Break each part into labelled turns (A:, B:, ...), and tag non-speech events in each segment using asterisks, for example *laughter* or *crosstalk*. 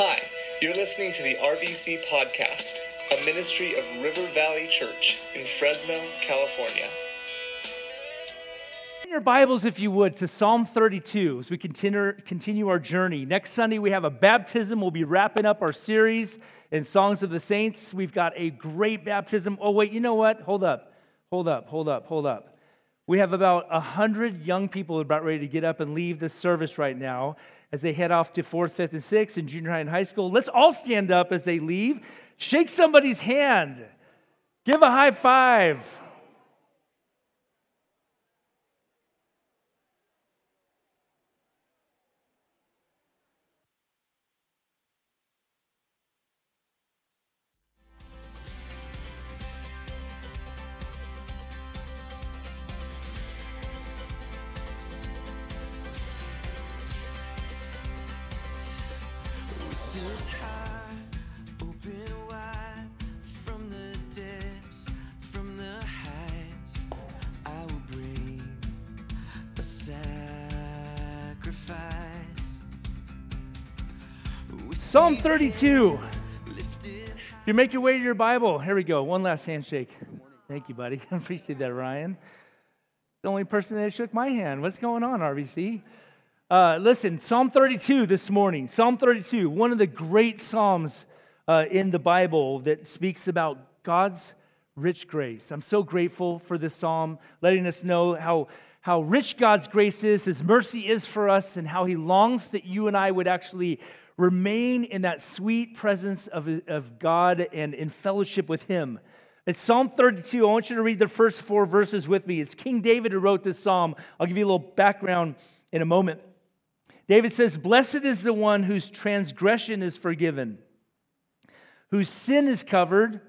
A: Hi, you're listening to the RVC Podcast, a ministry of River Valley Church in Fresno, California.
B: In your Bibles, if you would, to Psalm 32 as we continue, continue our journey. Next Sunday, we have a baptism. We'll be wrapping up our series in Songs of the Saints. We've got a great baptism. Oh, wait, you know what? Hold up, hold up, hold up, hold up. We have about 100 young people about ready to get up and leave this service right now as they head off to fourth, fifth, and sixth in junior high and high school. Let's all stand up as they leave. Shake somebody's hand. Give a high five. Psalm 32. If you make your way to your Bible, here we go. One last handshake. Thank you, buddy. *laughs* I appreciate that, Ryan. The only person that shook my hand. What's going on, RVC? Uh, listen, Psalm 32 this morning. Psalm 32, one of the great Psalms uh, in the Bible that speaks about God's rich grace. I'm so grateful for this Psalm, letting us know how, how rich God's grace is, His mercy is for us, and how He longs that you and I would actually remain in that sweet presence of, of God and in fellowship with Him. It's Psalm 32. I want you to read the first four verses with me. It's King David who wrote this psalm. I'll give you a little background in a moment. David says, Blessed is the one whose transgression is forgiven, whose sin is covered.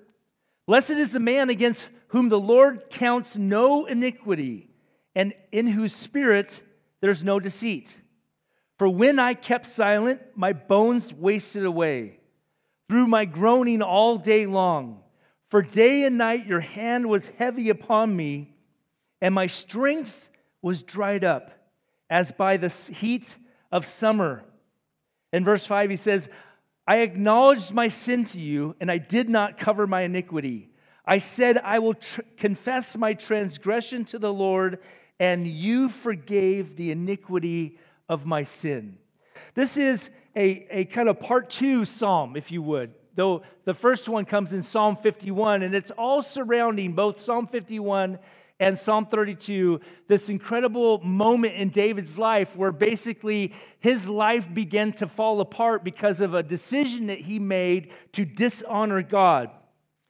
B: Blessed is the man against whom the Lord counts no iniquity, and in whose spirit there's no deceit. For when I kept silent, my bones wasted away through my groaning all day long. For day and night your hand was heavy upon me, and my strength was dried up as by the heat of summer. In verse 5, he says, I acknowledged my sin to you, and I did not cover my iniquity. I said, I will tr- confess my transgression to the Lord, and you forgave the iniquity of my sin. This is a, a kind of part two psalm, if you would, though the first one comes in Psalm 51, and it's all surrounding both Psalm 51 and Psalm 32, this incredible moment in David's life where basically his life began to fall apart because of a decision that he made to dishonor God.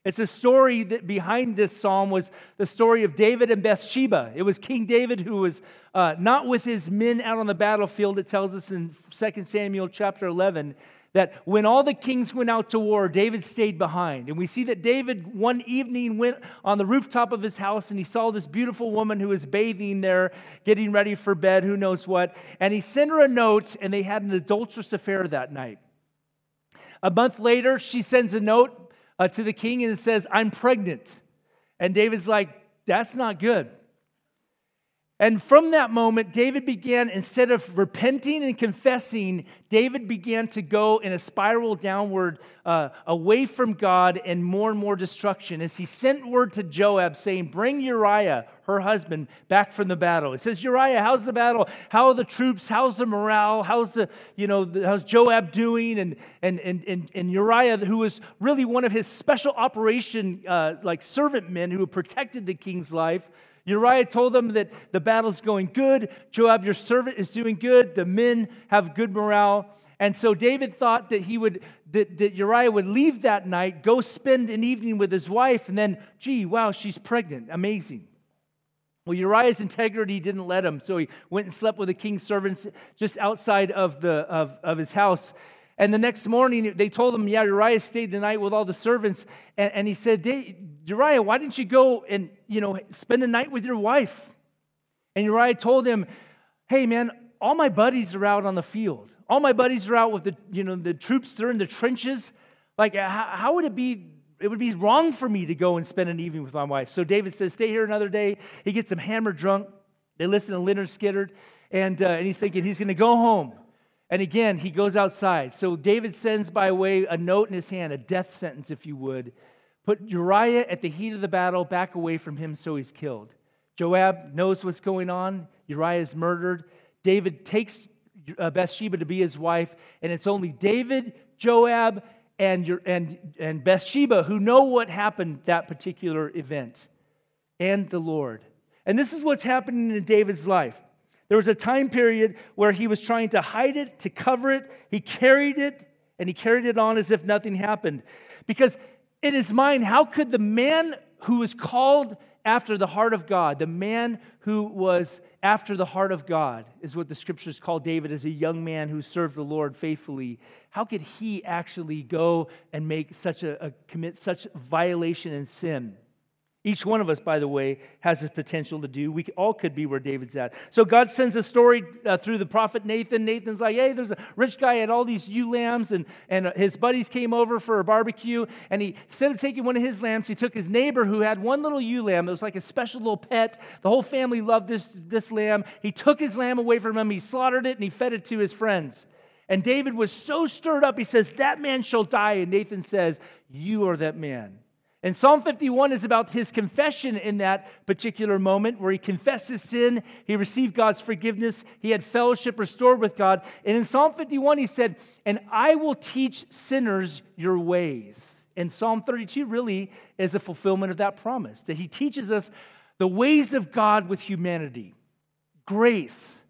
B: It's a story that behind this psalm was the story of David and Bathsheba. It was King David who was uh, not with his men out on the battlefield. It tells us in 2 Samuel chapter 11 that when all the kings went out to war, David stayed behind. And we see that David one evening went on the rooftop of his house and he saw this beautiful woman who was bathing there, getting ready for bed, who knows what. And he sent her a note and they had an adulterous affair that night. A month later, she sends a note uh, to the king and it says, I'm pregnant. And David's like, that's not good. And from that moment, David began, instead of repenting and confessing, David began to go in a spiral downward uh, away from God and more and more destruction as he sent word to Joab saying, Bring Uriah, her husband, back from the battle. It says, Uriah, how's the battle? How are the troops? How's the morale? How's the, you know, how's Joab doing? And, and, and, and, and Uriah, who was really one of his special operation, uh, like servant men who protected the king's life, Uriah told them that the battle's going good. Joab, your servant, is doing good. The men have good morale. And so David thought that he would that, that Uriah would leave that night, go spend an evening with his wife, and then, gee, wow, she's pregnant. Amazing. Well, Uriah's integrity didn't let him, so he went and slept with the king's servants just outside of, the, of, of his house. And the next morning, they told him, Yeah, Uriah stayed the night with all the servants. And, and he said, Uriah, why didn't you go and, you know, spend the night with your wife? And Uriah told him, Hey, man, all my buddies are out on the field. All my buddies are out with the, you know, the troops. They're in the trenches. Like, how, how would it be? It would be wrong for me to go and spend an evening with my wife. So David says, Stay here another day. He gets him hammered drunk. They listen to Lynyrd Skynyrd. And, uh, and he's thinking he's going to go home. And again, he goes outside. So David sends by way a note in his hand, a death sentence, if you would. Put Uriah at the heat of the battle back away from him so he's killed. Joab knows what's going on. Uriah is murdered. David takes uh, Bathsheba to be his wife, and it's only David, Joab, and, and, and Bathsheba who know what happened that particular event, and the Lord. And this is what's happening in David's life. There was a time period where he was trying to hide it, to cover it. He carried it, and he carried it on as if nothing happened. Because in his mind, how could the man who was called after the heart of God, the man who was after the heart of God, is what the scriptures call David as a young man who served the Lord faithfully. How could he actually go and make such a, a commit such violation and sin? Each one of us, by the way, has the potential to do. We all could be where David's at. So God sends a story uh, through the prophet Nathan. Nathan's like, hey, there's a rich guy had all these ewe lambs, and, and his buddies came over for a barbecue. And he, instead of taking one of his lambs, he took his neighbor who had one little ewe lamb. It was like a special little pet. The whole family loved this, this lamb. He took his lamb away from him, he slaughtered it, and he fed it to his friends. And David was so stirred up, he says, That man shall die. And Nathan says, You are that man. And Psalm 51 is about his confession in that particular moment where he confessed his sin, he received God's forgiveness, he had fellowship restored with God. And in Psalm 51, he said, And I will teach sinners your ways. And Psalm 32 really is a fulfillment of that promise that he teaches us the ways of God with humanity, grace,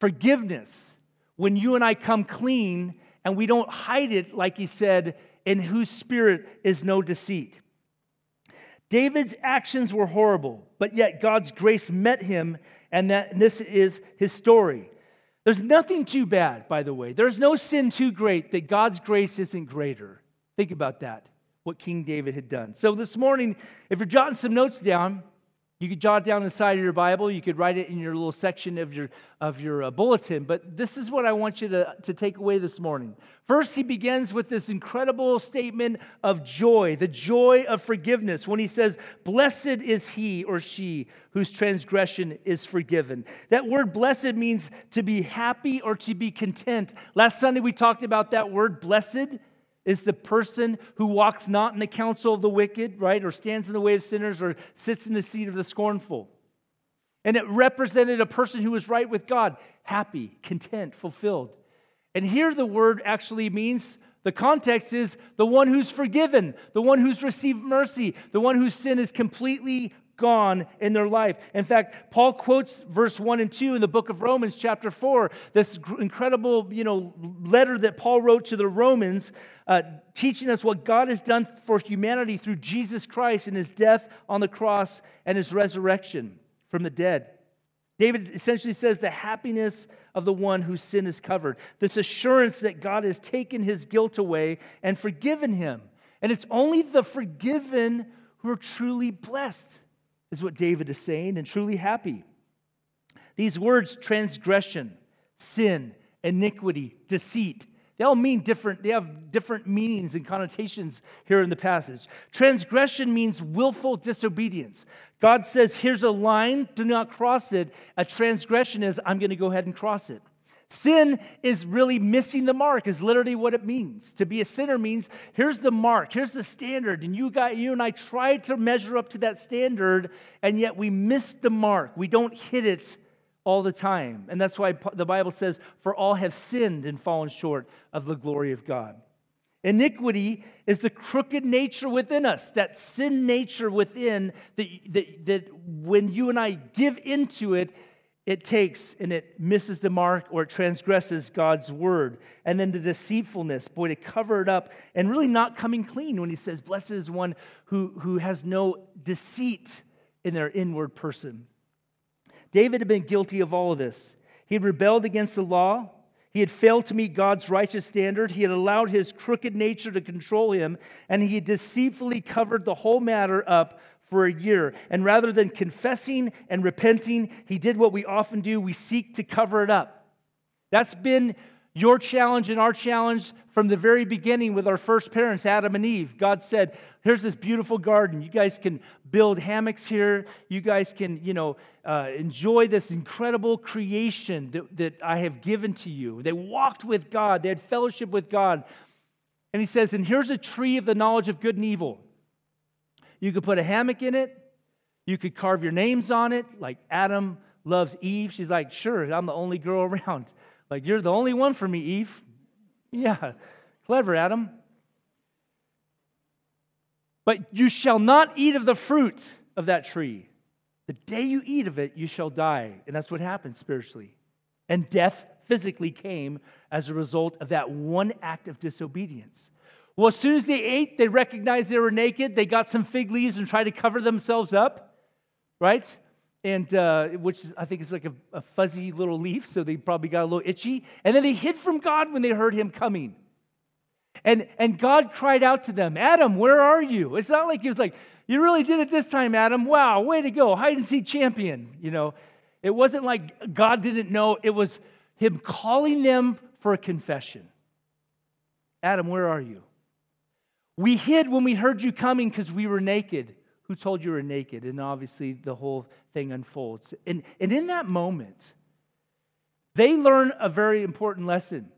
B: forgiveness. When you and I come clean and we don't hide it, like he said, in whose spirit is no deceit. David's actions were horrible, but yet God's grace met him, and that this is his story. There's nothing too bad, by the way. There's no sin too great that God's grace isn't greater. Think about that, what King David had done. So this morning, if you're jotting some notes down, you could jot down the side of your Bible. You could write it in your little section of your, of your uh, bulletin. But this is what I want you to, to take away this morning. First, he begins with this incredible statement of joy, the joy of forgiveness, when he says, Blessed is he or she whose transgression is forgiven. That word blessed means to be happy or to be content. Last Sunday, we talked about that word blessed is the person who walks not in the counsel of the wicked, right, or stands in the way of sinners, or sits in the seat of the scornful. And it represented a person who was right with God, happy, content, fulfilled. And here the word actually means the context is the one who's forgiven, the one who's received mercy, the one whose sin is completely gone in their life. In fact, Paul quotes verse 1 and 2 in the book of Romans, chapter 4, this incredible you know, letter that Paul wrote to the Romans, uh, teaching us what God has done for humanity through Jesus Christ and his death on the cross and his resurrection from the dead. David essentially says the happiness of the one whose sin is covered, this assurance that God has taken his guilt away and forgiven him. And it's only the forgiven who are truly blessed is what David is saying, and truly happy. These words, transgression, sin, iniquity, deceit, they all mean different, they have different meanings and connotations here in the passage. Transgression means willful disobedience. God says, here's a line, do not cross it. A transgression is, I'm going to go ahead and cross it. Sin is really missing the mark, is literally what it means. To be a sinner means here's the mark, here's the standard, and you got you and I tried to measure up to that standard, and yet we missed the mark. We don't hit it all the time. And that's why the Bible says, For all have sinned and fallen short of the glory of God. Iniquity is the crooked nature within us, that sin nature within, that, that, that when you and I give into it, it takes and it misses the mark or it transgresses God's word. And then the deceitfulness, boy, to cover it up and really not coming clean when he says, Blessed is one who, who has no deceit in their inward person. David had been guilty of all of this. He had rebelled against the law. He had failed to meet God's righteous standard. He had allowed his crooked nature to control him, and he deceitfully covered the whole matter up for a year. And rather than confessing and repenting, he did what we often do we seek to cover it up. That's been your challenge and our challenge from the very beginning with our first parents, Adam and Eve. God said, Here's this beautiful garden. You guys can build hammocks here. You guys can, you know, uh, enjoy this incredible creation that, that I have given to you. They walked with God, they had fellowship with God. And he says, And here's a tree of the knowledge of good and evil. You could put a hammock in it, you could carve your names on it, like Adam loves Eve. She's like, Sure, I'm the only girl *laughs* around. Like, you're the only one for me, Eve. Yeah, clever, Adam. But you shall not eat of the fruit of that tree. The day you eat of it, you shall die. And that's what happened spiritually. And death physically came as a result of that one act of disobedience. Well, as soon as they ate, they recognized they were naked. They got some fig leaves and tried to cover themselves up, right? And uh, which I think is like a, a fuzzy little leaf, so they probably got a little itchy. And then they hid from God when they heard him coming. And, and God cried out to them, Adam, where are you? It's not like he was like, You really did it this time, Adam. Wow, way to go. Hide and seek champion. You know, it wasn't like God didn't know, it was him calling them for a confession. Adam, where are you? We hid when we heard you coming because we were naked. Who told you were naked? And obviously the whole thing unfolds. And, and in that moment, they learn a very important lesson.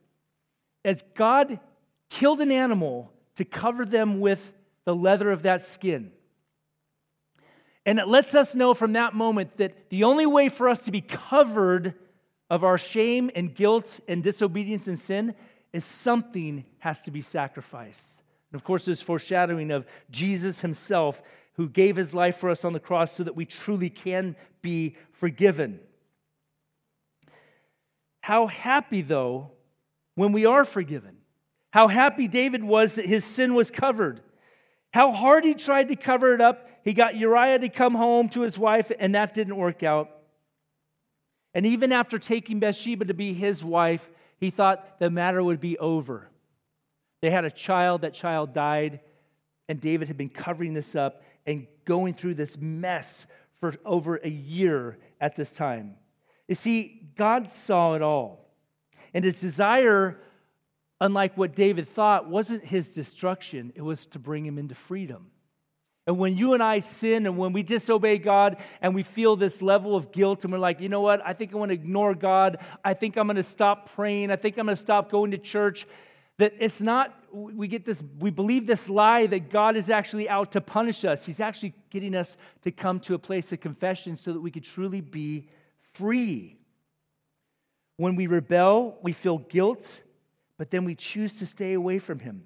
B: As God killed an animal to cover them with the leather of that skin. And it lets us know from that moment that the only way for us to be covered of our shame and guilt and disobedience and sin is something has to be sacrificed. And of course, there's foreshadowing of Jesus himself who gave his life for us on the cross so that we truly can be forgiven. How happy, though, when we are forgiven. How happy David was that his sin was covered. How hard he tried to cover it up. He got Uriah to come home to his wife, and that didn't work out. And even after taking Bathsheba to be his wife, he thought the matter would be over. They had a child, that child died, and David had been covering this up and going through this mess for over a year at this time. You see, God saw it all. And his desire unlike what David thought, wasn't his destruction, it was to bring him into freedom. And when you and I sin and when we disobey God and we feel this level of guilt and we're like, you know what, I think I want to ignore God. I think I'm going to stop praying. I think I'm going to stop going to church. That it's not, we get this, we believe this lie that God is actually out to punish us. He's actually getting us to come to a place of confession so that we could truly be free. When we rebel, we feel guilt but then we choose to stay away from him.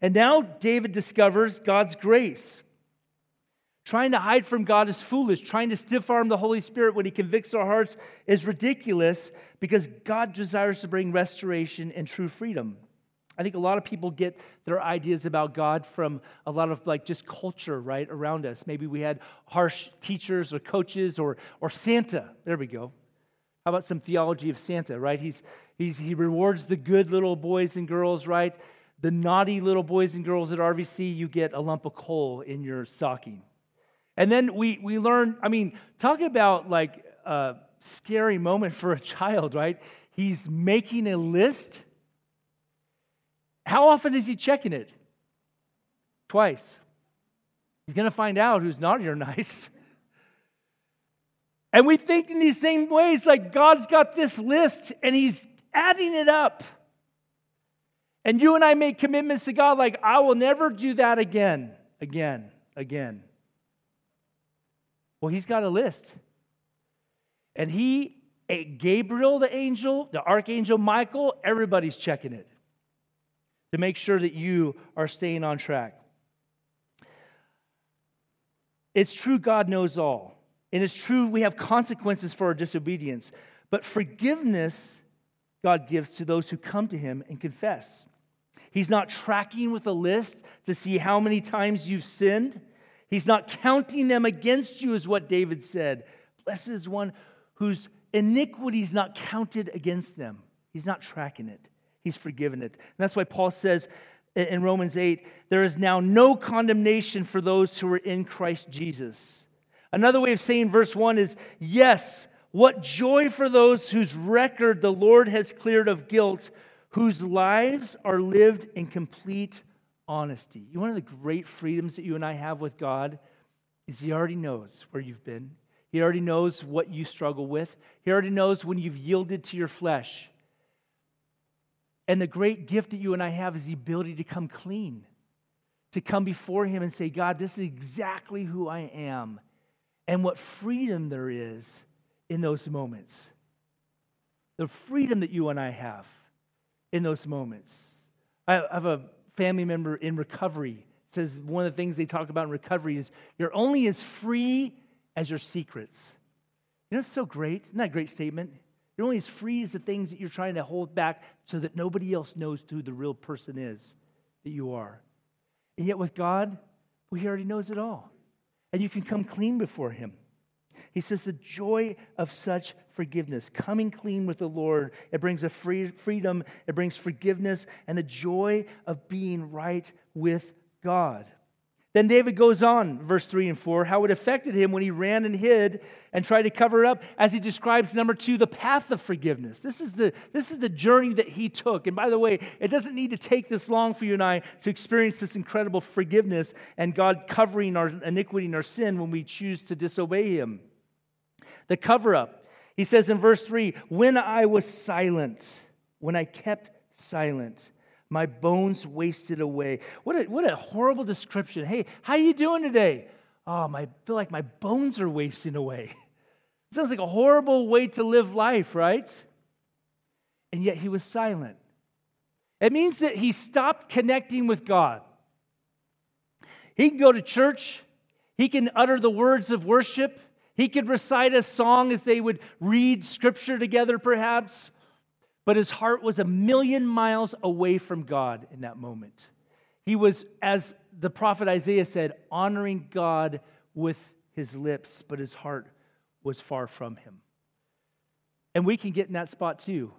B: And now David discovers God's grace. Trying to hide from God is foolish. Trying to stiff arm the Holy Spirit when He convicts our hearts is ridiculous because God desires to bring restoration and true freedom. I think a lot of people get their ideas about God from a lot of like just culture right around us. Maybe we had harsh teachers or coaches or, or Santa. There we go. How about some theology of Santa, right? He's, He's, he rewards the good little boys and girls, right? The naughty little boys and girls at RVC, you get a lump of coal in your stocking. And then we, we learn, I mean, talk about like a scary moment for a child, right? He's making a list. How often is he checking it? Twice. He's going to find out who's naughty or *laughs* nice. And we think in these same ways, like God's got this list and he's adding it up. And you and I make commitments to God like, I will never do that again, again, again. Well, he's got a list. And he, Gabriel, the angel, the archangel Michael, everybody's checking it to make sure that you are staying on track. It's true, God knows all. And it's true, we have consequences for our disobedience. But forgiveness God gives to those who come to him and confess. He's not tracking with a list to see how many times you've sinned. He's not counting them against you, is what David said. Blessed is one whose iniquity is not counted against them. He's not tracking it, he's forgiven it. And that's why Paul says in Romans 8 there is now no condemnation for those who are in Christ Jesus. Another way of saying verse 1 is yes, what joy for those whose record the Lord has cleared of guilt, whose lives are lived in complete honesty. One of the great freedoms that you and I have with God is He already knows where you've been. He already knows what you struggle with. He already knows when you've yielded to your flesh. And the great gift that you and I have is the ability to come clean, to come before Him and say, God, this is exactly who I am, and what freedom there is in those moments. The freedom that you and I have in those moments. I have a family member in recovery. Says one of the things they talk about in recovery is you're only as free as your secrets. You know, it's so great. Isn't that a great statement? You're only as free as the things that you're trying to hold back so that nobody else knows who the real person is that you are. And yet with God, well, He already knows it all. And you can come clean before Him. He says the joy of such forgiveness, coming clean with the Lord, it brings a free, freedom, it brings forgiveness, and the joy of being right with God. Then David goes on, verse 3 and 4, how it affected him when he ran and hid and tried to cover up, as he describes, number two, the path of forgiveness. This is, the, this is the journey that he took. And by the way, it doesn't need to take this long for you and I to experience this incredible forgiveness and God covering our iniquity and our sin when we choose to disobey him. The cover up. He says in verse 3 When I was silent, when I kept silent, my bones wasted away. What a, what a horrible description. Hey, how are you doing today? Oh, I feel like my bones are wasting away. It *laughs* sounds like a horrible way to live life, right? And yet he was silent. It means that he stopped connecting with God. He can go to church, he can utter the words of worship, he could recite a song as they would read scripture together, perhaps but his heart was a million miles away from God in that moment. He was, as the prophet Isaiah said, honoring God with his lips, but his heart was far from him. And we can get in that spot too.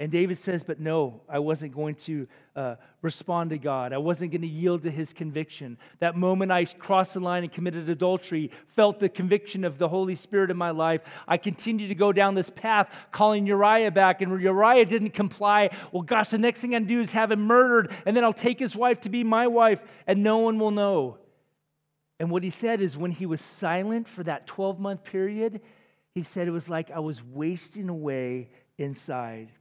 B: And David says, But no, I wasn't going to uh, respond to God. I wasn't going to yield to his conviction. That moment I crossed the line and committed adultery, felt the conviction of the Holy Spirit in my life. I continued to go down this path, calling Uriah back, and Uriah didn't comply. Well, gosh, the next thing I do is have him murdered, and then I'll take his wife to be my wife, and no one will know. And what he said is when he was silent for that 12 month period, he said it was like I was wasting away inside.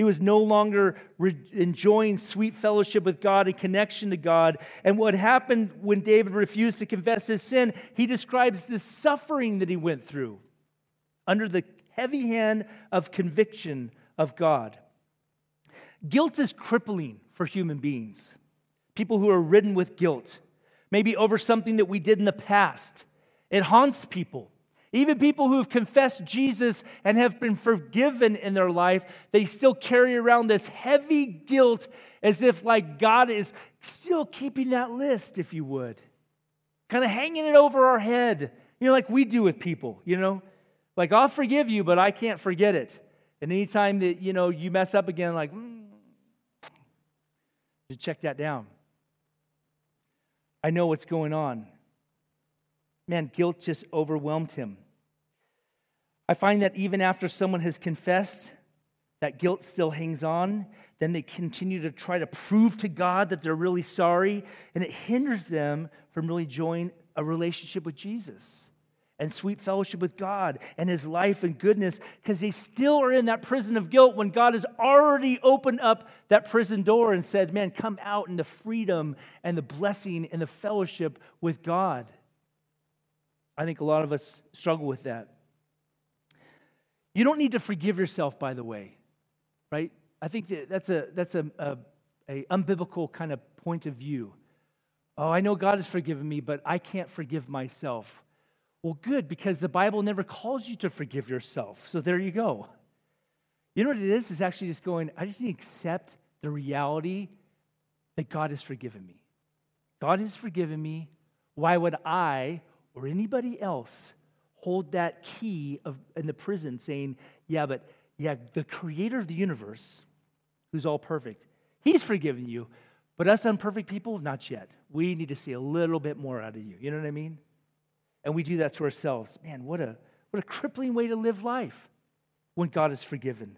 B: He was no longer re- enjoying sweet fellowship with God and connection to God. And what happened when David refused to confess his sin, he describes the suffering that he went through under the heavy hand of conviction of God. Guilt is crippling for human beings. People who are ridden with guilt, maybe over something that we did in the past. It haunts people. Even people who have confessed Jesus and have been forgiven in their life, they still carry around this heavy guilt as if, like, God is still keeping that list, if you would, kind of hanging it over our head, you know, like we do with people, you know? Like, I'll forgive you, but I can't forget it. And anytime that, you know, you mess up again, like, mm, just check that down. I know what's going on. Man, guilt just overwhelmed him. I find that even after someone has confessed, that guilt still hangs on. Then they continue to try to prove to God that they're really sorry, and it hinders them from really enjoying a relationship with Jesus and sweet fellowship with God and His life and goodness because they still are in that prison of guilt when God has already opened up that prison door and said, Man, come out in the freedom and the blessing and the fellowship with God. I think a lot of us struggle with that. You don't need to forgive yourself, by the way, right? I think that that's a that's a, a, a unbiblical kind of point of view. Oh, I know God has forgiven me, but I can't forgive myself. Well, good, because the Bible never calls you to forgive yourself. So there you go. You know what it is? It's actually just going, I just need to accept the reality that God has forgiven me. God has forgiven me. Why would I or anybody else hold that key of, in the prison saying, yeah, but yeah, the creator of the universe, who's all perfect, he's forgiven you, but us unperfect people, not yet. We need to see a little bit more out of you. You know what I mean? And we do that to ourselves. Man, what a, what a crippling way to live life when God is forgiven.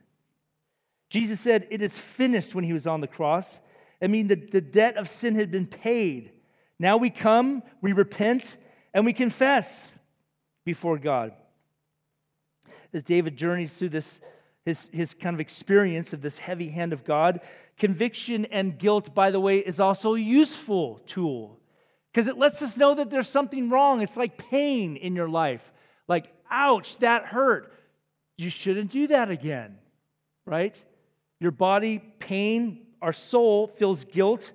B: Jesus said, It is finished when he was on the cross. I mean, the, the debt of sin had been paid. Now we come, we repent, and we confess before God. As David journeys through this, his, his kind of experience of this heavy hand of God, conviction and guilt, by the way, is also a useful tool because it lets us know that there's something wrong. It's like pain in your life. Like, ouch, that hurt. You shouldn't do that again, right? Your body, pain, our soul feels guilt.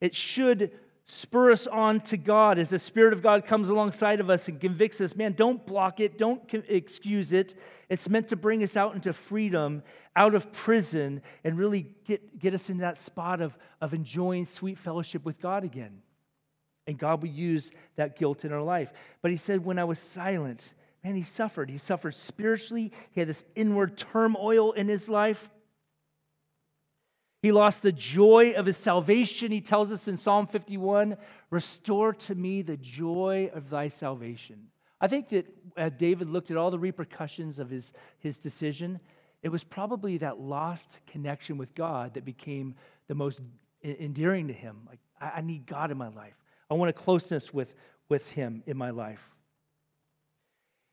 B: It should spur us on to God as the Spirit of God comes alongside of us and convicts us. Man, don't block it, don't excuse it. It's meant to bring us out into freedom, out of prison, and really get, get us in that spot of, of enjoying sweet fellowship with God again. And God will use that guilt in our life. But He said, when I was silent, man, He suffered. He suffered spiritually, He had this inward turmoil in His life. He lost the joy of his salvation. He tells us in Psalm 51 Restore to me the joy of thy salvation. I think that uh, David looked at all the repercussions of his, his decision. It was probably that lost connection with God that became the most endearing to him. Like, I, I need God in my life. I want a closeness with, with him in my life.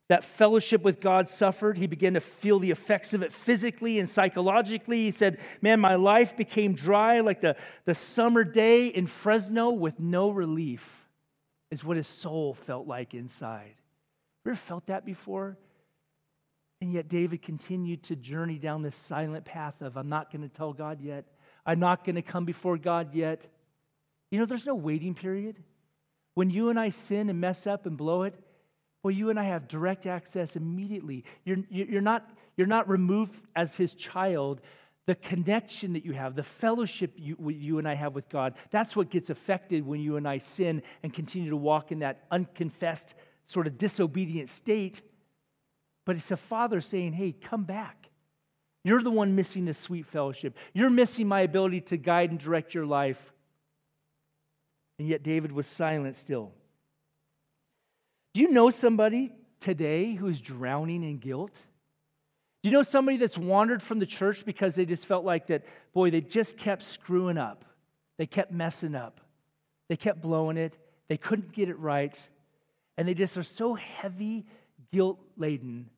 B: That fellowship with God suffered. He began to feel the effects of it physically and psychologically. He said, Man, my life became dry like the, the summer day in Fresno with no relief, is what his soul felt like inside. You ever felt that before? And yet, David continued to journey down this silent path of, I'm not going to tell God yet. I'm not going to come before God yet. You know, there's no waiting period. When you and I sin and mess up and blow it, well, you and I have direct access immediately. You're, you're, not, you're not removed as his child. The connection that you have, the fellowship you, you and I have with God, that's what gets affected when you and I sin and continue to walk in that unconfessed, sort of disobedient state. But it's a father saying, hey, come back. You're the one missing the sweet fellowship. You're missing my ability to guide and direct your life. And yet David was silent still. Do you know somebody today who's drowning in guilt? Do you know somebody that's wandered from the church because they just felt like that, boy, they just kept screwing up. They kept messing up. They kept blowing it. They couldn't get it right. And they just are so heavy, guilt laden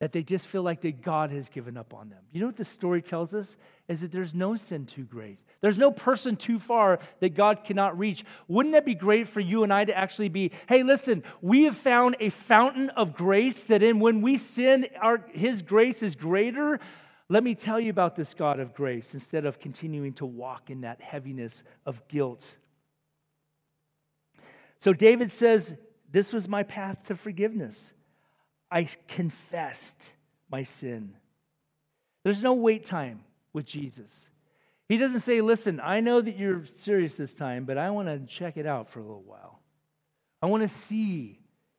B: that they just feel like that God has given up on them. You know what the story tells us? Is that there's no sin too great. There's no person too far that God cannot reach. Wouldn't that be great for you and I to actually be, hey, listen, we have found a fountain of grace that in when we sin, our, his grace is greater. Let me tell you about this God of grace instead of continuing to walk in that heaviness of guilt. So David says, This was my path to forgiveness. I confessed my sin. There's no wait time with Jesus. He doesn't say, Listen, I know that you're serious this time, but I want to check it out for a little while. I want to see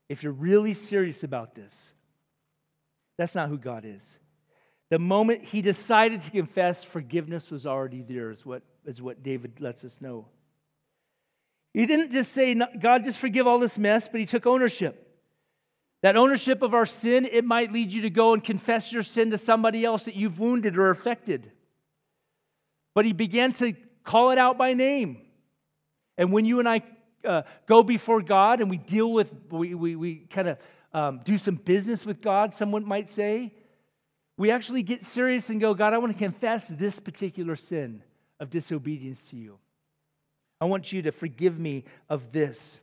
B: if you're really serious about this. That's not who God is. The moment he decided to confess, forgiveness was already there, is what, is what David lets us know. He didn't just say, God, just forgive all this mess, but he took ownership. That ownership of our sin, it might lead you to go and confess your sin to somebody else that you've wounded or affected. But he began to call it out by name. And when you and I uh, go before God and we deal with, we, we, we kind of um, do some business with God, someone might say, we actually get serious and go, God, I want to confess this particular sin of disobedience to you. I want you to forgive me of this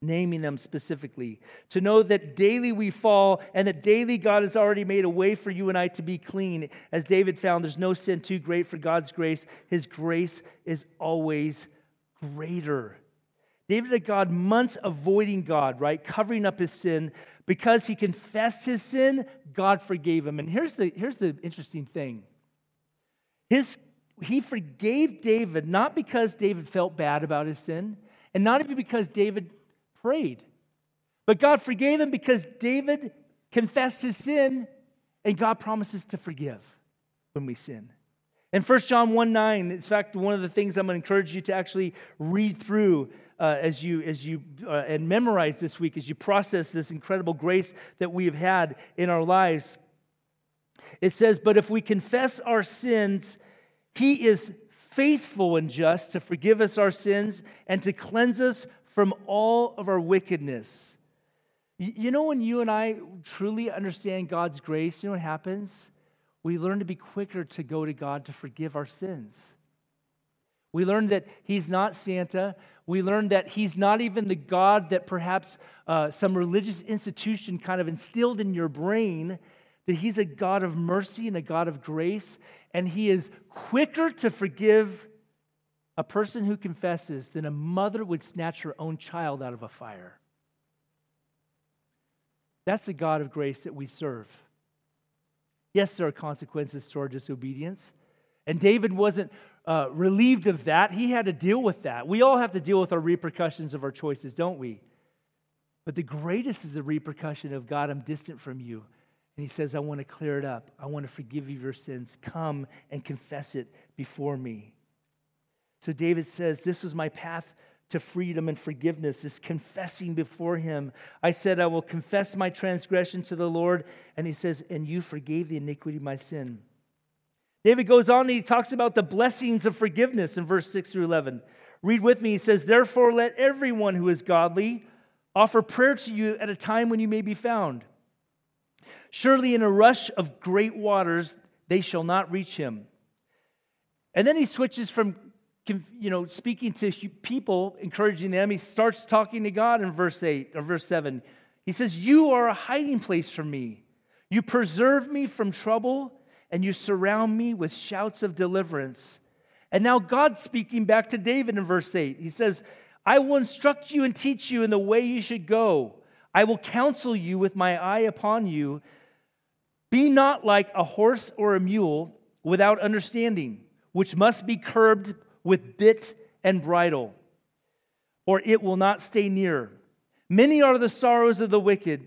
B: naming them specifically. To know that daily we fall and that daily God has already made a way for you and I to be clean. As David found, there's no sin too great for God's grace. His grace is always greater. David had God months avoiding God, right? Covering up his sin. Because he confessed his sin, God forgave him. And here's the, here's the interesting thing. His, he forgave David not because David felt bad about his sin, and not even because David prayed. But God forgave him because David confessed his sin, and God promises to forgive when we sin. In 1 John 1 9, in fact, one of the things I'm going to encourage you to actually read through uh, as you, as you uh, and memorize this week, as you process this incredible grace that we have had in our lives. It says, But if we confess our sins, he is faithful and just to forgive us our sins and to cleanse us from all of our wickedness. You know, when you and I truly understand God's grace, you know what happens? We learn to be quicker to go to God to forgive our sins. We learn that He's not Santa. We learn that He's not even the God that perhaps uh, some religious institution kind of instilled in your brain, that He's a God of mercy and a God of grace, and He is quicker to forgive a person who confesses than a mother would snatch her own child out of a fire. That's the God of grace that we serve. Yes, there are consequences to our disobedience. And David wasn't uh, relieved of that. He had to deal with that. We all have to deal with our repercussions of our choices, don't we? But the greatest is the repercussion of God, I'm distant from you. And he says, I want to clear it up. I want to forgive you your sins. Come and confess it before me. So David says, This was my path to freedom and forgiveness, is confessing before him. I said, I will confess my transgression to the Lord. And he says, And you forgave the iniquity of my sin. David goes on and he talks about the blessings of forgiveness in verse 6 through 11. Read with me. He says, Therefore, let everyone who is godly offer prayer to you at a time when you may be found. Surely in a rush of great waters they shall not reach him. And then he switches from you know speaking to people encouraging them he starts talking to God in verse 8 or verse 7 he says you are a hiding place for me. You preserve me from trouble and you surround me with shouts of deliverance. And now God speaking back to David in verse 8 he says I will instruct you and teach you in the way you should go. I will counsel you with my eye upon you. Be not like a horse or a mule without understanding, which must be curbed with bit and bridle, or it will not stay near. Many are the sorrows of the wicked,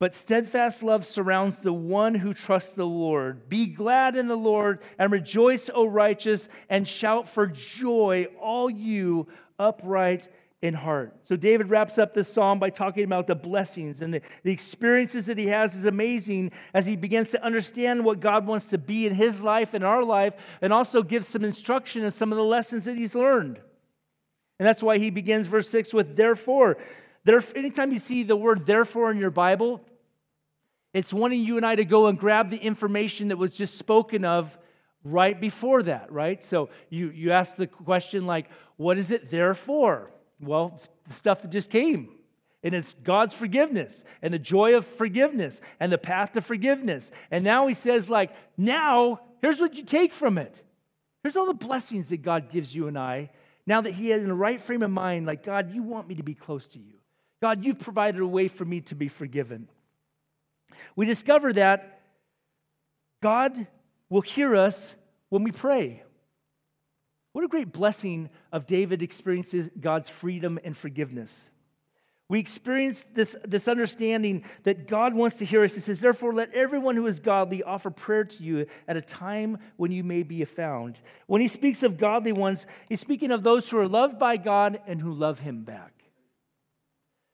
B: but steadfast love surrounds the one who trusts the Lord. Be glad in the Lord and rejoice, O righteous, and shout for joy, all you upright in heart. So David wraps up this psalm by talking about the blessings and the, the experiences that he has is amazing as he begins to understand what God wants to be in his life and our life, and also gives some instruction in some of the lessons that he's learned. And that's why he begins verse 6 with therefore. There, anytime you see the word therefore in your Bible, it's wanting you and I to go and grab the information that was just spoken of right before that, right? So you, you ask the question, like, what is it there for? Well, the stuff that just came. And it's God's forgiveness and the joy of forgiveness and the path to forgiveness. And now he says, like, now, here's what you take from it. Here's all the blessings that God gives you and I. Now that he is in the right frame of mind, like, God, you want me to be close to you. God, you've provided a way for me to be forgiven. We discover that God will hear us when we pray. What a great blessing of David experiences God's freedom and forgiveness. We experience this, this understanding that God wants to hear us. He says, Therefore, let everyone who is godly offer prayer to you at a time when you may be found. When he speaks of godly ones, he's speaking of those who are loved by God and who love him back.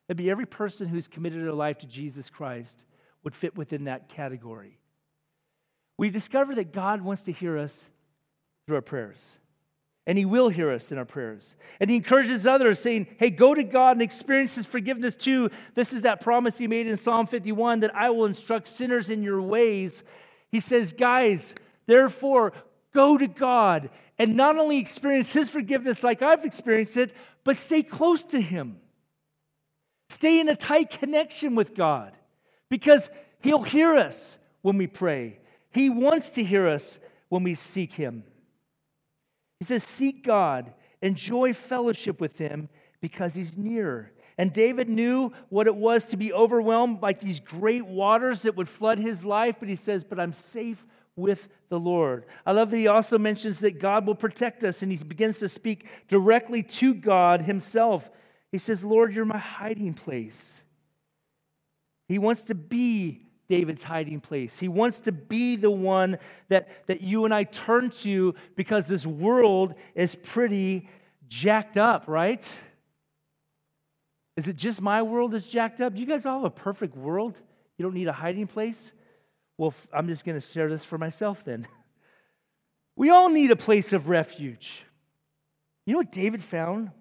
B: It'd be every person who's committed their life to Jesus Christ would fit within that category. We discover that God wants to hear us through our prayers. And he will hear us in our prayers. And he encourages others, saying, Hey, go to God and experience his forgiveness too. This is that promise he made in Psalm 51 that I will instruct sinners in your ways. He says, Guys, therefore, go to God and not only experience his forgiveness like I've experienced it, but stay close to him. Stay in a tight connection with God because he'll hear us when we pray. He wants to hear us when we seek him. He says, Seek God, enjoy fellowship with Him because He's near. And David knew what it was to be overwhelmed by these great waters that would flood his life, but he says, But I'm safe with the Lord. I love that he also mentions that God will protect us, and he begins to speak directly to God himself. He says, Lord, you're my hiding place. He wants to be David's hiding place. He wants to be the one that, that you and I turn to because this world is pretty jacked up, right? Is it just my world that's jacked up? You guys all have a perfect world? You don't need a hiding place? Well, I'm just going to share this for myself then. *laughs* We all need a place of refuge. You know what David found?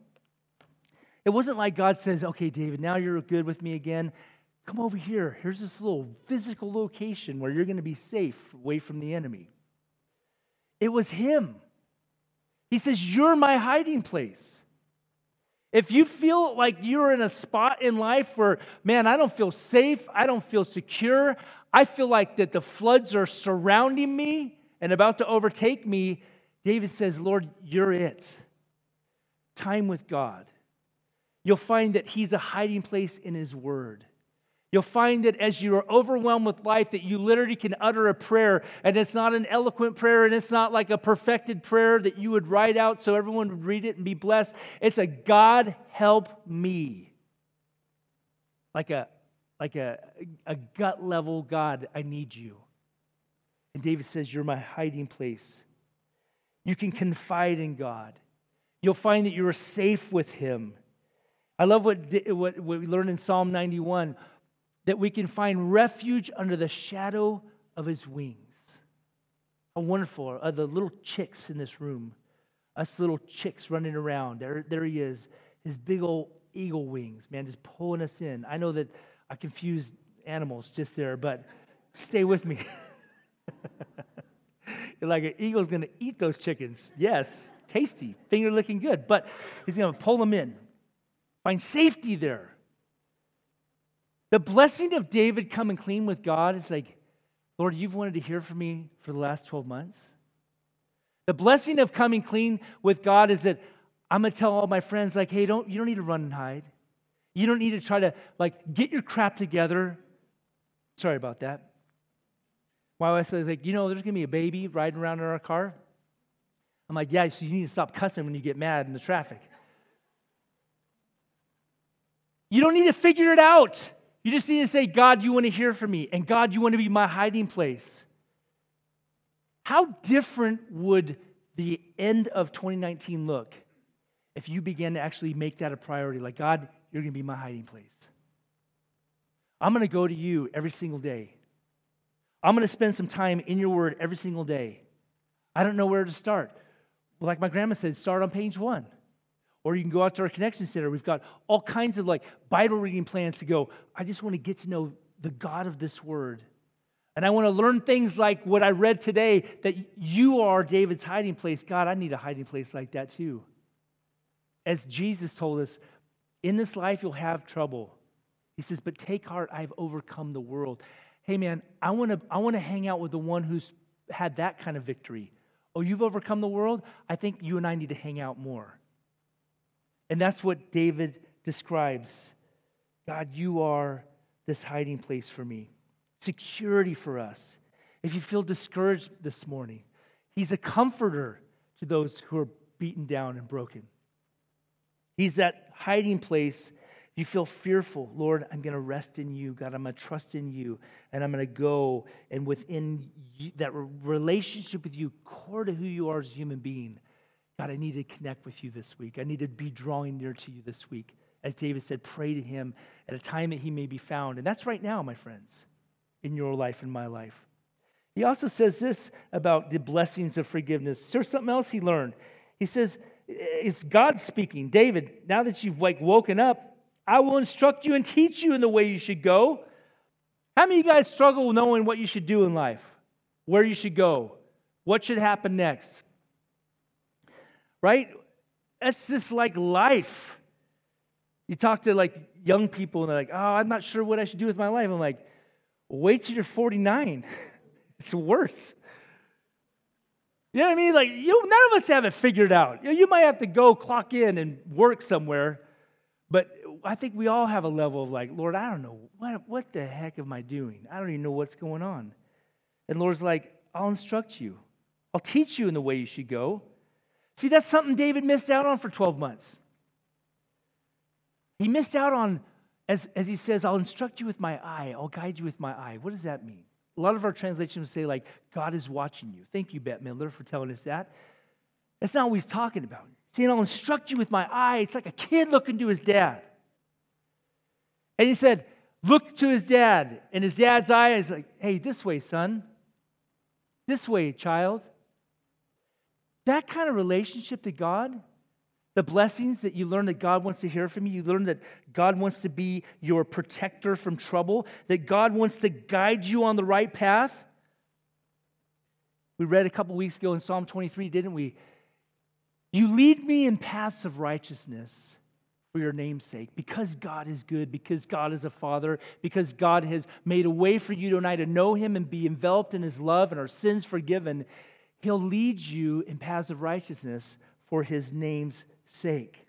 B: It wasn't like God says, okay, David, now you're good with me again. Come over here. Here's this little physical location where you're going to be safe away from the enemy. It was Him. He says, You're my hiding place. If you feel like you're in a spot in life where, man, I don't feel safe, I don't feel secure, I feel like that the floods are surrounding me and about to overtake me, David says, Lord, you're it. Time with God. You'll find that He's a hiding place in His Word. You'll find that as you are overwhelmed with life, that you literally can utter a prayer, and it's not an eloquent prayer, and it's not like a perfected prayer that you would write out so everyone would read it and be blessed. It's a God help me. Like a like a, a gut level God, I need you. And David says, You're my hiding place. You can confide in God. You'll find that you are safe with Him. I love what, what, what we learned in Psalm 91 that we can find refuge under the shadow of his wings. How wonderful are the little chicks in this room. Us little chicks running around. There, there he is, his big old eagle wings, man, just pulling us in. I know that I confused animals just there, but stay with me. *laughs* Like an eagle's gonna eat those chickens. Yes, tasty, finger licking good, but he's gonna pull them in. Find safety there. The blessing of David coming clean with God is like, Lord, you've wanted to hear from me for the last 12 months. The blessing of coming clean with God is that I'm going to tell all my friends, like, hey, don't, you don't need to run and hide. You don't need to try to, like, get your crap together. Sorry about that. My wife says, like, you know, there's going to be a baby riding around in our car. I'm like, yeah, so you need to stop cussing when you get mad in the traffic. You don't need to figure it out. You just need to say, God, you want to hear from me, and God, you want to be my hiding place. How different would the end of 2019 look if you began to actually make that a priority? Like, God, you're going to be my hiding place. I'm going to go to you every single day. I'm going to spend some time in your word every single day. I don't know where to start. Like my grandma said, start on page one. Or you can go out to our connection center. We've got all kinds of like Bible reading plans to go. I just want to get to know the God of this word. And I want to learn things like what I read today that you are David's hiding place. God, I need a hiding place like that too. As Jesus told us, in this life you'll have trouble. He says, but take heart, I've overcome the world. Hey man, I want to I want to hang out with the one who's had that kind of victory. Oh, you've overcome the world? I think you and I need to hang out more. And that's what David describes. God, you are this hiding place for me, security for us. If you feel discouraged this morning, He's a comforter to those who are beaten down and broken. He's that hiding place. If You feel fearful, Lord, I'm going to rest in you. God, I'm going to trust in you. And I'm going to go. And within you, that relationship with you, core to who you are as a human being, God, I need to connect with you this week. I need to be drawing near to you this week. As David said, pray to him at a time that he may be found. And that's right now, my friends, in your life and my life. He also says this about the blessings of forgiveness. There's something else he learned. He says, it's God speaking. David, now that you've like woken up, I will instruct you and teach you in the way you should go. How many of you guys struggle knowing what you should do in life? Where you should go? What should happen next? Right? That's just like life. You talk to like young people and they're like, oh, I'm not sure what I should do with my life. I'm like, wait till you're 49. *laughs* it's worse. You know what I mean? Like, you, none of us have it figured out. You, know, you might have to go clock in and work somewhere, but I think we all have a level of like, Lord, I don't know. What, what the heck am I doing? I don't even know what's going on. And Lord's like, I'll instruct you, I'll teach you in the way you should go. See, that's something David missed out on for 12 months. He missed out on, as, as he says, I'll instruct you with my eye, I'll guide you with my eye. What does that mean? A lot of our translations say, like, God is watching you. Thank you, Bette Midler, for telling us that. That's not what he's talking about. Saying, I'll instruct you with my eye. It's like a kid looking to his dad. And he said, Look to his dad. And his dad's eye is like, Hey, this way, son. This way, child. That kind of relationship to God, The blessings that you learn that God wants to hear from you, you learn that God wants to be your protector from trouble, that God wants to guide you on the right path. We read a couple weeks ago in Psalm 23, didn't we? You lead me in paths of righteousness for your name's sake, because God is good, because God is a father, because God has made a way for you I to know him and be enveloped in his love and our sins forgiven. He'll lead you in paths of righteousness for his name's sake.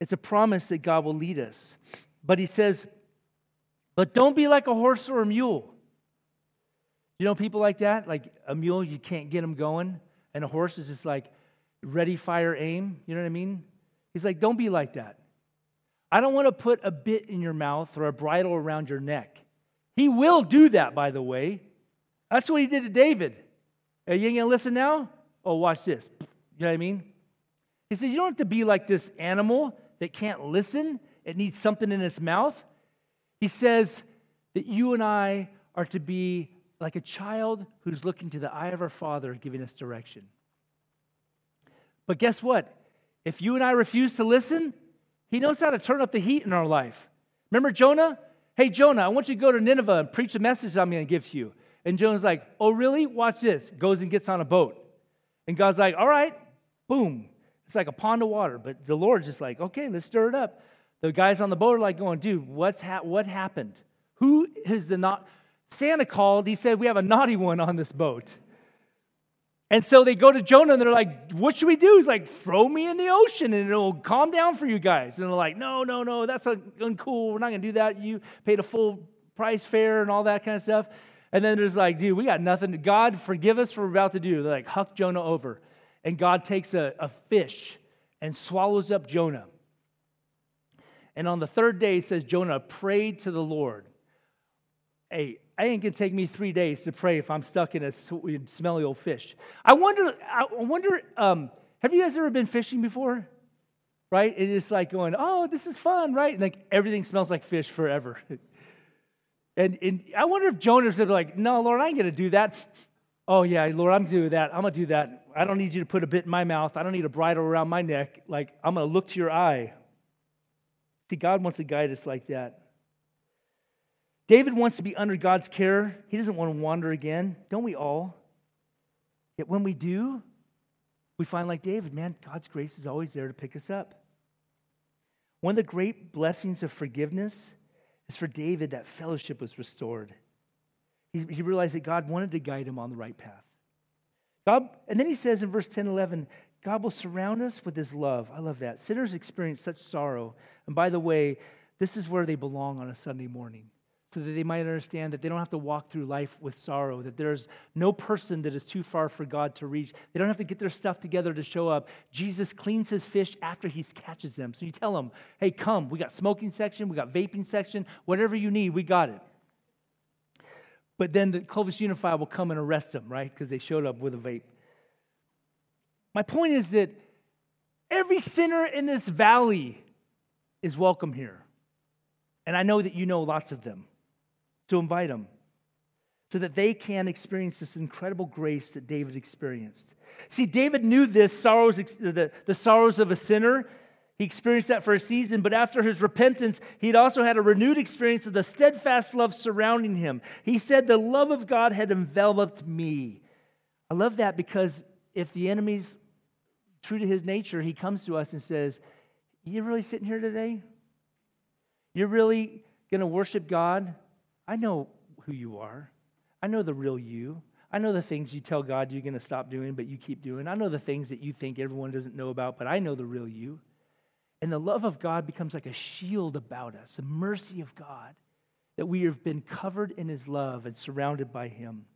B: It's a promise that God will lead us. But he says, but don't be like a horse or a mule. You know people like that? Like a mule, you can't get them going, and a horse is just like ready, fire, aim. You know what I mean? He's like, don't be like that. I don't want to put a bit in your mouth or a bridle around your neck. He will do that, by the way. That's what he did to David. Are you going to listen now? Oh, watch this. You know what I mean? He says, You don't have to be like this animal that can't listen, it needs something in its mouth. He says that you and I are to be like a child who's looking to the eye of our Father, giving us direction. But guess what? If you and I refuse to listen, He knows how to turn up the heat in our life. Remember Jonah? Hey, Jonah, I want you to go to Nineveh and preach a message I'm going to give to you. And Jonah's like, Oh, really? Watch this. Goes and gets on a boat. And God's like, All right, boom. It's like a pond of water. But the Lord's just like, Okay, let's stir it up. The guys on the boat are like, going, Dude, what's ha- what happened? Who is the not? Santa called. He said, We have a naughty one on this boat. And so they go to Jonah and they're like, What should we do? He's like, Throw me in the ocean and it'll calm down for you guys. And they're like, No, no, no, that's uncool. We're not going to do that. You paid a full price fare and all that kind of stuff. And then there's like, Dude, we got nothing. God, forgive us for we're about to do. They're like, Huck Jonah over. And God takes a, a fish and swallows up Jonah. And on the third day, it says Jonah prayed to the Lord. Hey, it ain't gonna take me three days to pray if I'm stuck in a smelly old fish. I wonder, I wonder, um, have you guys ever been fishing before? Right? It is like going, oh, this is fun, right? And like everything smells like fish forever. *laughs* and, and I wonder if Jonah's like, no, Lord, I ain't gonna do that. Oh yeah, Lord, I'm gonna do that. I'm gonna do that. I don't need you to put a bit in my mouth. I don't need a bridle around my neck. Like I'm gonna look to your eye. See, God wants to guide us like that. David wants to be under God's care. He doesn't want to wander again. Don't we all? Yet when we do, we find like David, man, God's grace is always there to pick us up. One of the great blessings of forgiveness is for David that fellowship was restored. He, he realized that God wanted to guide him on the right path. God, and then he says in verse 10 11, God will surround us with his love. I love that. Sinners experience such sorrow. And by the way, this is where they belong on a Sunday morning so that they might understand that they don't have to walk through life with sorrow, that there's no person that is too far for God to reach. They don't have to get their stuff together to show up. Jesus cleans his fish after he catches them. So you tell them, hey, come, we got smoking section, we got vaping section, whatever you need, we got it. But then the Clovis Unified will come and arrest them, right? Because they showed up with a vape. My point is that every sinner in this valley is welcome here. And I know that you know lots of them to invite them so that they can experience this incredible grace that David experienced. See, David knew this sorrows, the, the sorrows of a sinner. He experienced that for a season, but after his repentance, he'd also had a renewed experience of the steadfast love surrounding him. He said, The love of God had enveloped me. I love that because if the enemy's true to his nature, he comes to us and says, You really sitting here today? You're really going to worship God I know who you are. I know the real you. I know the things you tell God you're going to stop doing, but you keep doing. I know the things that you think everyone doesn't know about, but I know the real you. And the love of God becomes like a shield about us, the mercy of God, that we have been covered in his love and surrounded by him.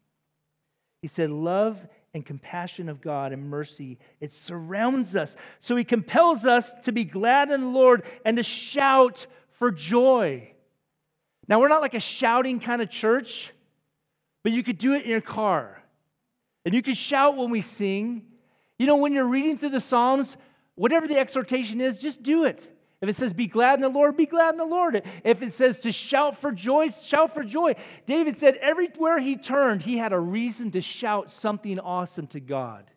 B: He said, Love and compassion of God and mercy, it surrounds us. So he compels us to be glad in the Lord and to shout for joy. Now, we're not like a shouting kind of church, but you could do it in your car. And you could shout when we sing. You know, when you're reading through the Psalms, whatever the exhortation is, just do it. If it says, be glad in the Lord, be glad in the Lord. If it says to shout for joy, shout for joy. David said everywhere he turned, he had a reason to shout something awesome to God.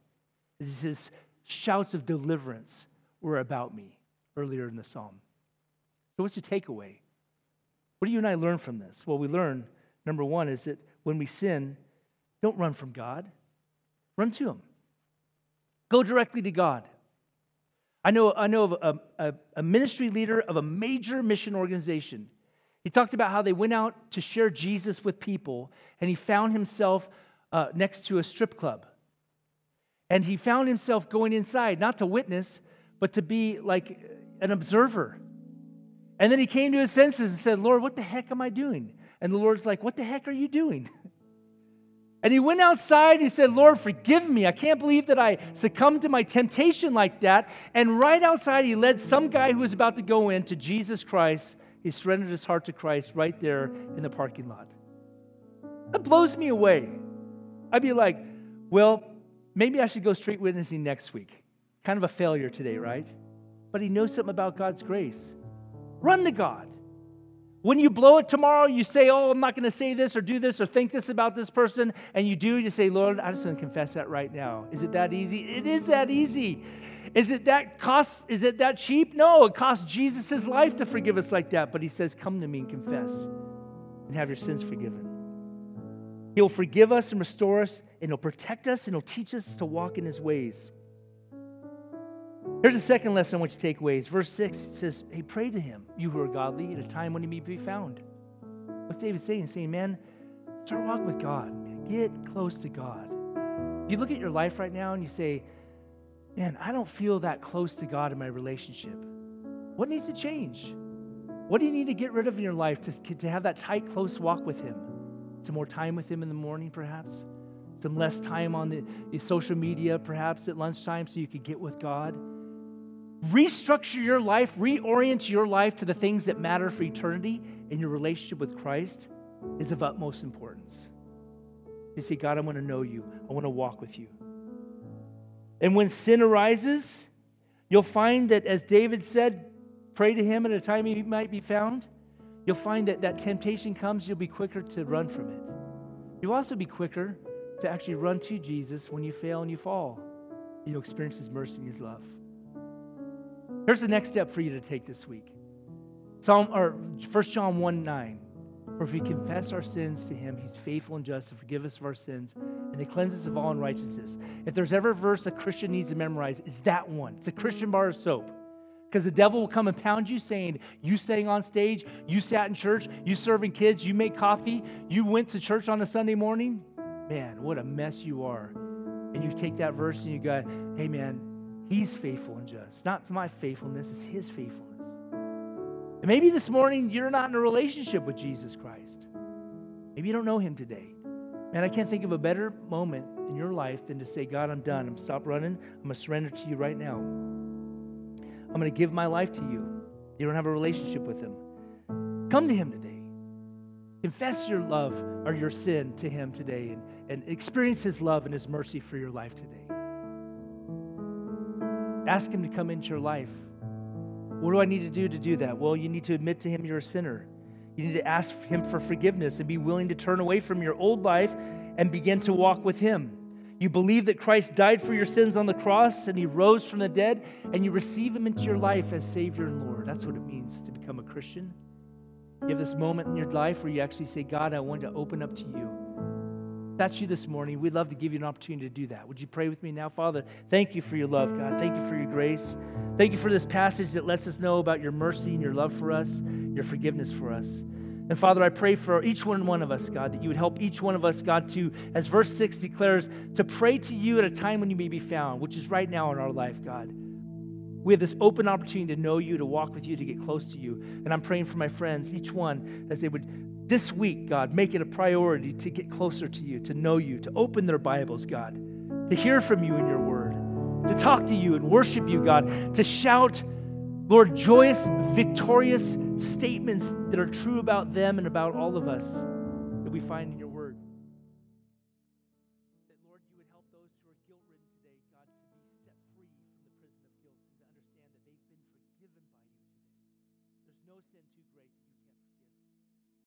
B: Says, shouts of deliverance were about me earlier in the psalm. So, what's the takeaway? What do you and I learn from this? Well, we learn, number one, is that when we sin, don't run from God, run to Him. Go directly to God. I know, I know of a, a, a ministry leader of a major mission organization. He talked about how they went out to share Jesus with people, and he found himself uh, next to a strip club. And he found himself going inside, not to witness, but to be like an observer. And then he came to his senses and said, Lord, what the heck am I doing? And the Lord's like, What the heck are you doing? *laughs* And he went outside. He said, Lord, forgive me. I can't believe that I succumbed to my temptation like that. And right outside, he led some guy who was about to go in to Jesus Christ. He surrendered his heart to Christ right there in the parking lot. That blows me away. I'd be like, well, maybe I should go street witnessing next week. Kind of a failure today, right? But he knows something about God's grace. Run to God. When you blow it tomorrow, you say, Oh, I'm not going to say this or do this or think this about this person. And you do, you say, Lord, I just want to confess that right now. Is it that easy? It is that easy. Is it that cost? Is it that cheap? No, it cost Jesus his life to forgive us like that. But he says, Come to me and confess and have your sins forgiven. He'll forgive us and restore us, and he'll protect us, and he'll teach us to walk in his ways. Here's a second lesson I want you to take away. It's verse 6. It says, Hey, pray to him, you who are godly, at a time when he may be found. What's David saying? He's saying, Man, start walking with God. Man. Get close to God. If you look at your life right now and you say, Man, I don't feel that close to God in my relationship. What needs to change? What do you need to get rid of in your life to, to have that tight, close walk with Him? Some more time with Him in the morning, perhaps? Some less time on the, the social media, perhaps at lunchtime, so you could get with God? Restructure your life, reorient your life to the things that matter for eternity and your relationship with Christ is of utmost importance. You say, God, I want to know you, I want to walk with you. And when sin arises, you'll find that, as David said, pray to him at a time he might be found. You'll find that that temptation comes, you'll be quicker to run from it. You'll also be quicker to actually run to Jesus when you fail and you fall. You'll experience his mercy and his love. Here's the next step for you to take this week. Psalm or 1 John 1 9. For if we confess our sins to him, he's faithful and just to forgive us of our sins and to cleanse us of all unrighteousness. If there's ever a verse a Christian needs to memorize, it's that one. It's a Christian bar of soap. Because the devil will come and pound you saying, You staying on stage, you sat in church, you serving kids, you make coffee, you went to church on a Sunday morning. Man, what a mess you are. And you take that verse and you go, Hey, man, He's faithful and just. Not my faithfulness, it's His faithfulness. And maybe this morning you're not in a relationship with Jesus Christ. Maybe you don't know Him today. Man, I can't think of a better moment in your life than to say, God, I'm done. I'm stop running. I'm going to surrender to you right now. I'm going to give my life to you. You don't have a relationship with Him. Come to Him today. Confess your love or your sin to Him today and, and experience His love and His mercy for your life today. Ask Him to come into your life. What do I need to do to do that? Well, you need to admit to Him you're a sinner. You need to ask Him for forgiveness and be willing to turn away from your old life and begin to walk with Him. You believe that Christ died for your sins on the cross and He rose from the dead, and you receive Him into your life as Savior and Lord. That's what it means to become a Christian. You have this moment in your life where you actually say, God, I want to open up to you. That's you this morning. We'd love to give you an opportunity to do that. Would you pray with me now, Father? Thank you for your love, God. Thank you for your grace. Thank you for this passage that lets us know about your mercy and your love for us, your forgiveness for us. And Father, I pray for each one and one of us, God, that you would help each one of us, God, to, as verse 6 declares, to pray to you at a time when you may be found, which is right now in our life, God. We have this open opportunity to know you, to walk with you, to get close to you. And I'm praying for my friends, each one, as they would this week, God, make it a priority to get closer to you, to know you, to open their Bibles, God, to hear from you in your word, to talk to you and worship you, God, to shout, Lord, joyous, victorious statements that are true about them and about all of us that we find in your